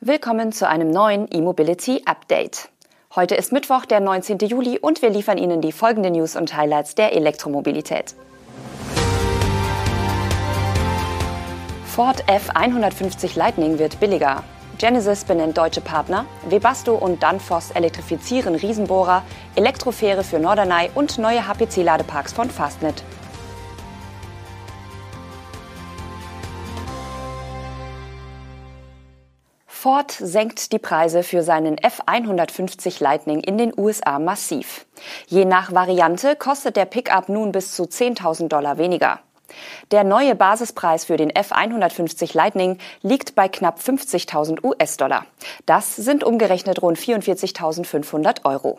Willkommen zu einem neuen E-Mobility Update. Heute ist Mittwoch, der 19. Juli und wir liefern Ihnen die folgenden News und Highlights der Elektromobilität. Ford F150 Lightning wird billiger. Genesis benennt deutsche Partner, Webasto und Danfoss elektrifizieren Riesenbohrer, Elektrofähre für Norderney und neue HPC-Ladeparks von Fastnet. Ford senkt die Preise für seinen F150 Lightning in den USA massiv. Je nach Variante kostet der Pickup nun bis zu 10.000 Dollar weniger. Der neue Basispreis für den F150 Lightning liegt bei knapp 50.000 US-Dollar. Das sind umgerechnet rund 44.500 Euro.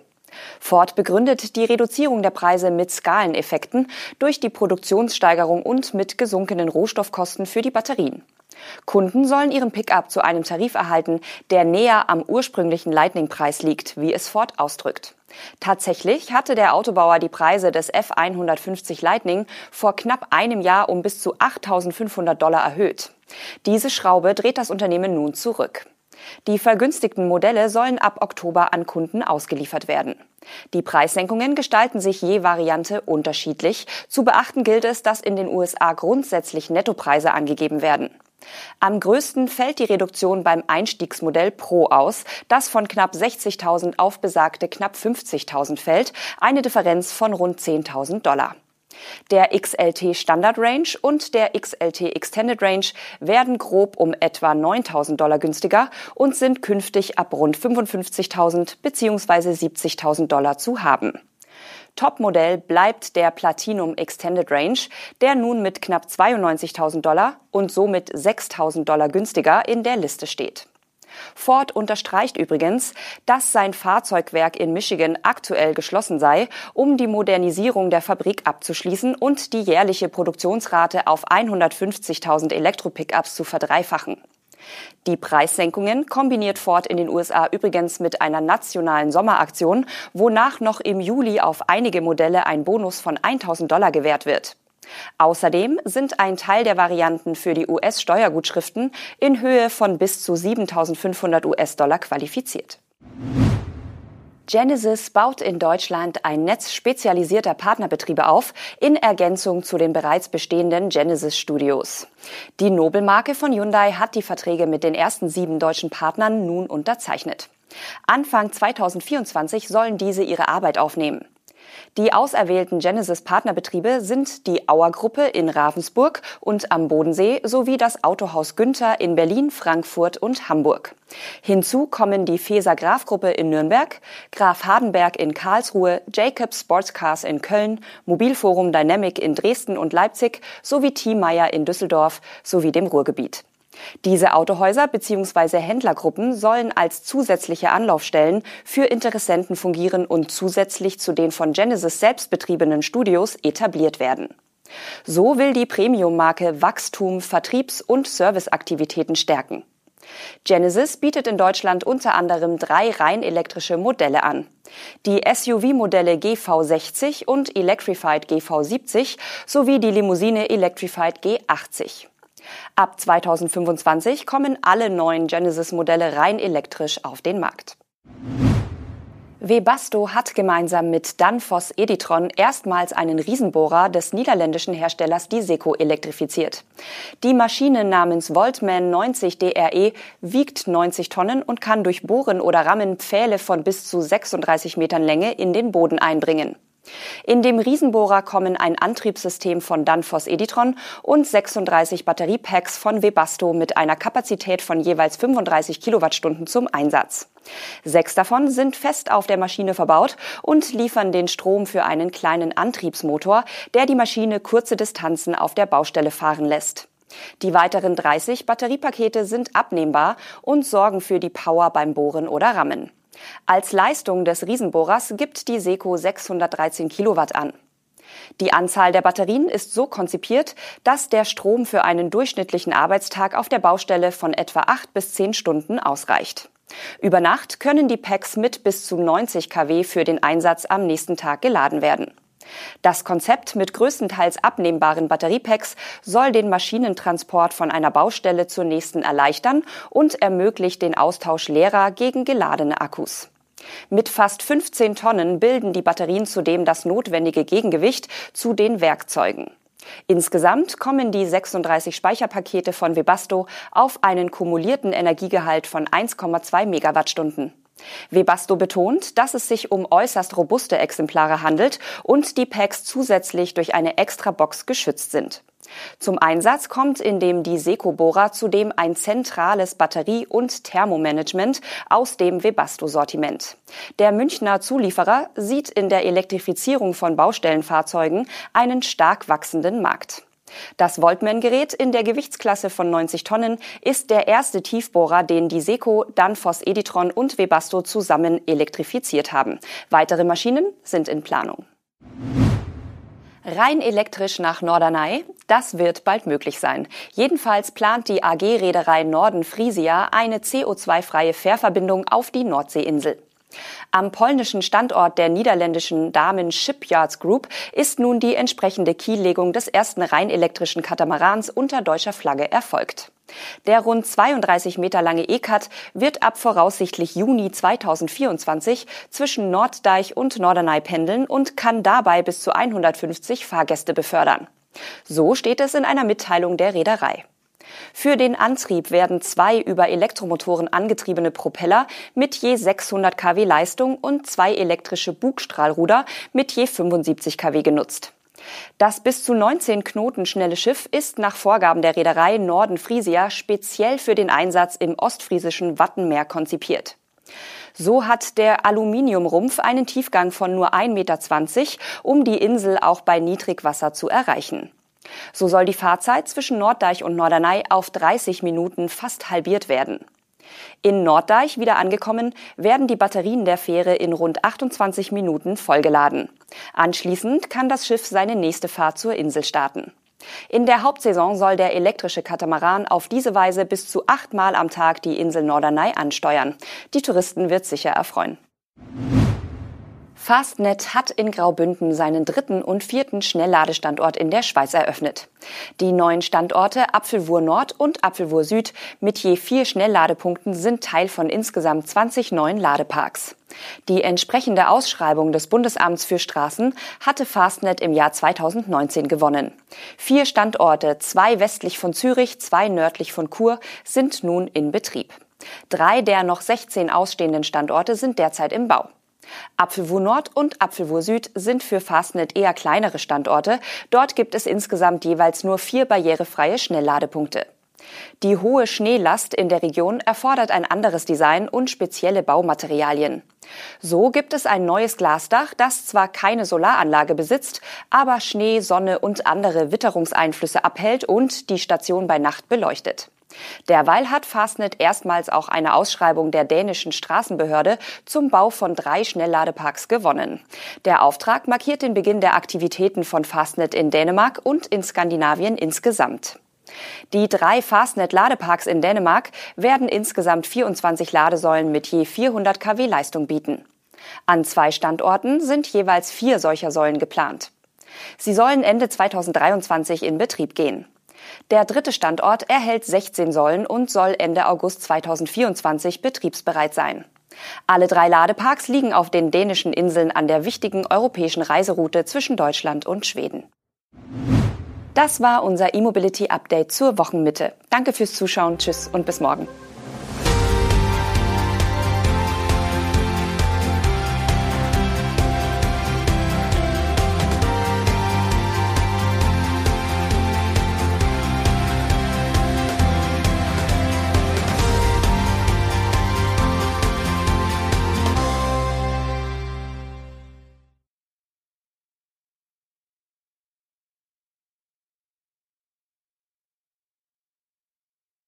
Ford begründet die Reduzierung der Preise mit Skaleneffekten durch die Produktionssteigerung und mit gesunkenen Rohstoffkosten für die Batterien. Kunden sollen ihren Pickup zu einem Tarif erhalten, der näher am ursprünglichen Lightning-Preis liegt, wie es Ford ausdrückt. Tatsächlich hatte der Autobauer die Preise des F150 Lightning vor knapp einem Jahr um bis zu 8.500 Dollar erhöht. Diese Schraube dreht das Unternehmen nun zurück. Die vergünstigten Modelle sollen ab Oktober an Kunden ausgeliefert werden. Die Preissenkungen gestalten sich je Variante unterschiedlich. Zu beachten gilt es, dass in den USA grundsätzlich Nettopreise angegeben werden. Am größten fällt die Reduktion beim Einstiegsmodell Pro aus, das von knapp 60.000 auf besagte knapp 50.000 fällt, eine Differenz von rund 10.000 Dollar. Der XLT Standard Range und der XLT Extended Range werden grob um etwa 9.000 Dollar günstiger und sind künftig ab rund 55.000 bzw. 70.000 Dollar zu haben. Topmodell bleibt der Platinum Extended Range, der nun mit knapp 92.000 Dollar und somit 6.000 Dollar günstiger in der Liste steht. Ford unterstreicht übrigens, dass sein Fahrzeugwerk in Michigan aktuell geschlossen sei, um die Modernisierung der Fabrik abzuschließen und die jährliche Produktionsrate auf 150.000 Elektro-Pickups zu verdreifachen. Die Preissenkungen kombiniert Ford in den USA übrigens mit einer nationalen Sommeraktion, wonach noch im Juli auf einige Modelle ein Bonus von 1000 Dollar gewährt wird. Außerdem sind ein Teil der Varianten für die US-Steuergutschriften in Höhe von bis zu 7500 US-Dollar qualifiziert. Genesis baut in Deutschland ein Netz spezialisierter Partnerbetriebe auf, in Ergänzung zu den bereits bestehenden Genesis Studios. Die Nobelmarke von Hyundai hat die Verträge mit den ersten sieben deutschen Partnern nun unterzeichnet. Anfang 2024 sollen diese ihre Arbeit aufnehmen. Die auserwählten Genesis-Partnerbetriebe sind die Auer-Gruppe in Ravensburg und am Bodensee sowie das Autohaus Günther in Berlin, Frankfurt und Hamburg. Hinzu kommen die Feser Graf Gruppe in Nürnberg, Graf Hardenberg in Karlsruhe, Jacobs Sportscars in Köln, Mobilforum Dynamic in Dresden und Leipzig sowie Team Meyer in Düsseldorf sowie dem Ruhrgebiet. Diese Autohäuser bzw. Händlergruppen sollen als zusätzliche Anlaufstellen für Interessenten fungieren und zusätzlich zu den von Genesis selbst betriebenen Studios etabliert werden. So will die Premium-Marke Wachstum, Vertriebs- und Serviceaktivitäten stärken. Genesis bietet in Deutschland unter anderem drei rein elektrische Modelle an. Die SUV-Modelle GV60 und Electrified GV70 sowie die Limousine Electrified G80. Ab 2025 kommen alle neuen Genesis-Modelle rein elektrisch auf den Markt. Webasto hat gemeinsam mit Danfoss Editron erstmals einen Riesenbohrer des niederländischen Herstellers Diseco elektrifiziert. Die Maschine namens Voltman 90 DRE wiegt 90 Tonnen und kann durch Bohren oder Rammen Pfähle von bis zu 36 Metern Länge in den Boden einbringen. In dem Riesenbohrer kommen ein Antriebssystem von Danfoss Editron und 36 Batteriepacks von Webasto mit einer Kapazität von jeweils 35 Kilowattstunden zum Einsatz. Sechs davon sind fest auf der Maschine verbaut und liefern den Strom für einen kleinen Antriebsmotor, der die Maschine kurze Distanzen auf der Baustelle fahren lässt. Die weiteren 30 Batteriepakete sind abnehmbar und sorgen für die Power beim Bohren oder Rammen. Als Leistung des Riesenbohrers gibt die Seco 613 Kilowatt an. Die Anzahl der Batterien ist so konzipiert, dass der Strom für einen durchschnittlichen Arbeitstag auf der Baustelle von etwa acht bis zehn Stunden ausreicht. Über Nacht können die Packs mit bis zu 90 kW für den Einsatz am nächsten Tag geladen werden. Das Konzept mit größtenteils abnehmbaren Batteriepacks soll den Maschinentransport von einer Baustelle zur nächsten erleichtern und ermöglicht den Austausch leerer gegen geladene Akkus. Mit fast 15 Tonnen bilden die Batterien zudem das notwendige Gegengewicht zu den Werkzeugen. Insgesamt kommen die 36 Speicherpakete von Webasto auf einen kumulierten Energiegehalt von 1,2 Megawattstunden. Webasto betont, dass es sich um äußerst robuste Exemplare handelt und die Packs zusätzlich durch eine Extra-Box geschützt sind. Zum Einsatz kommt in dem die Seco-Bohrer zudem ein zentrales Batterie- und Thermomanagement aus dem Webasto-Sortiment. Der Münchner Zulieferer sieht in der Elektrifizierung von Baustellenfahrzeugen einen stark wachsenden Markt. Das Voltman-Gerät in der Gewichtsklasse von 90 Tonnen ist der erste Tiefbohrer, den die Seco, Danfoss Editron und Webasto zusammen elektrifiziert haben. Weitere Maschinen sind in Planung. Rein elektrisch nach Norderney, das wird bald möglich sein. Jedenfalls plant die AG Reederei Norden Frisia eine CO2-freie Fährverbindung auf die Nordseeinsel. Am polnischen Standort der niederländischen Damen Shipyards Group ist nun die entsprechende Kiellegung des ersten rein elektrischen Katamarans unter deutscher Flagge erfolgt. Der rund 32 Meter lange ECAT wird ab voraussichtlich Juni 2024 zwischen Norddeich und Norderney pendeln und kann dabei bis zu 150 Fahrgäste befördern. So steht es in einer Mitteilung der Reederei. Für den Antrieb werden zwei über Elektromotoren angetriebene Propeller mit je 600 kW Leistung und zwei elektrische Bugstrahlruder mit je 75 kW genutzt. Das bis zu 19 Knoten schnelle Schiff ist nach Vorgaben der Reederei Norden Frisia speziell für den Einsatz im ostfriesischen Wattenmeer konzipiert. So hat der Aluminiumrumpf einen Tiefgang von nur 1,20 Meter, um die Insel auch bei Niedrigwasser zu erreichen. So soll die Fahrzeit zwischen Norddeich und Norderney auf 30 Minuten fast halbiert werden. In Norddeich wieder angekommen, werden die Batterien der Fähre in rund 28 Minuten vollgeladen. Anschließend kann das Schiff seine nächste Fahrt zur Insel starten. In der Hauptsaison soll der elektrische Katamaran auf diese Weise bis zu achtmal am Tag die Insel Norderney ansteuern. Die Touristen wird sicher erfreuen. Fastnet hat in Graubünden seinen dritten und vierten Schnellladestandort in der Schweiz eröffnet. Die neuen Standorte Apfelwur Nord und Apfelwur Süd mit je vier Schnellladepunkten sind Teil von insgesamt 20 neuen Ladeparks. Die entsprechende Ausschreibung des Bundesamts für Straßen hatte Fastnet im Jahr 2019 gewonnen. Vier Standorte, zwei westlich von Zürich, zwei nördlich von Chur, sind nun in Betrieb. Drei der noch 16 ausstehenden Standorte sind derzeit im Bau. Apfelwur Nord und Apfelwur Süd sind für Fastnet eher kleinere Standorte. Dort gibt es insgesamt jeweils nur vier barrierefreie Schnellladepunkte. Die hohe Schneelast in der Region erfordert ein anderes Design und spezielle Baumaterialien. So gibt es ein neues Glasdach, das zwar keine Solaranlage besitzt, aber Schnee, Sonne und andere Witterungseinflüsse abhält und die Station bei Nacht beleuchtet. Derweil hat Fastnet erstmals auch eine Ausschreibung der dänischen Straßenbehörde zum Bau von drei Schnellladeparks gewonnen. Der Auftrag markiert den Beginn der Aktivitäten von Fastnet in Dänemark und in Skandinavien insgesamt. Die drei Fastnet-Ladeparks in Dänemark werden insgesamt 24 Ladesäulen mit je 400 kW Leistung bieten. An zwei Standorten sind jeweils vier solcher Säulen geplant. Sie sollen Ende 2023 in Betrieb gehen. Der dritte Standort erhält 16 Säulen und soll Ende August 2024 betriebsbereit sein. Alle drei Ladeparks liegen auf den dänischen Inseln an der wichtigen europäischen Reiseroute zwischen Deutschland und Schweden. Das war unser E-Mobility Update zur Wochenmitte. Danke fürs Zuschauen, tschüss und bis morgen.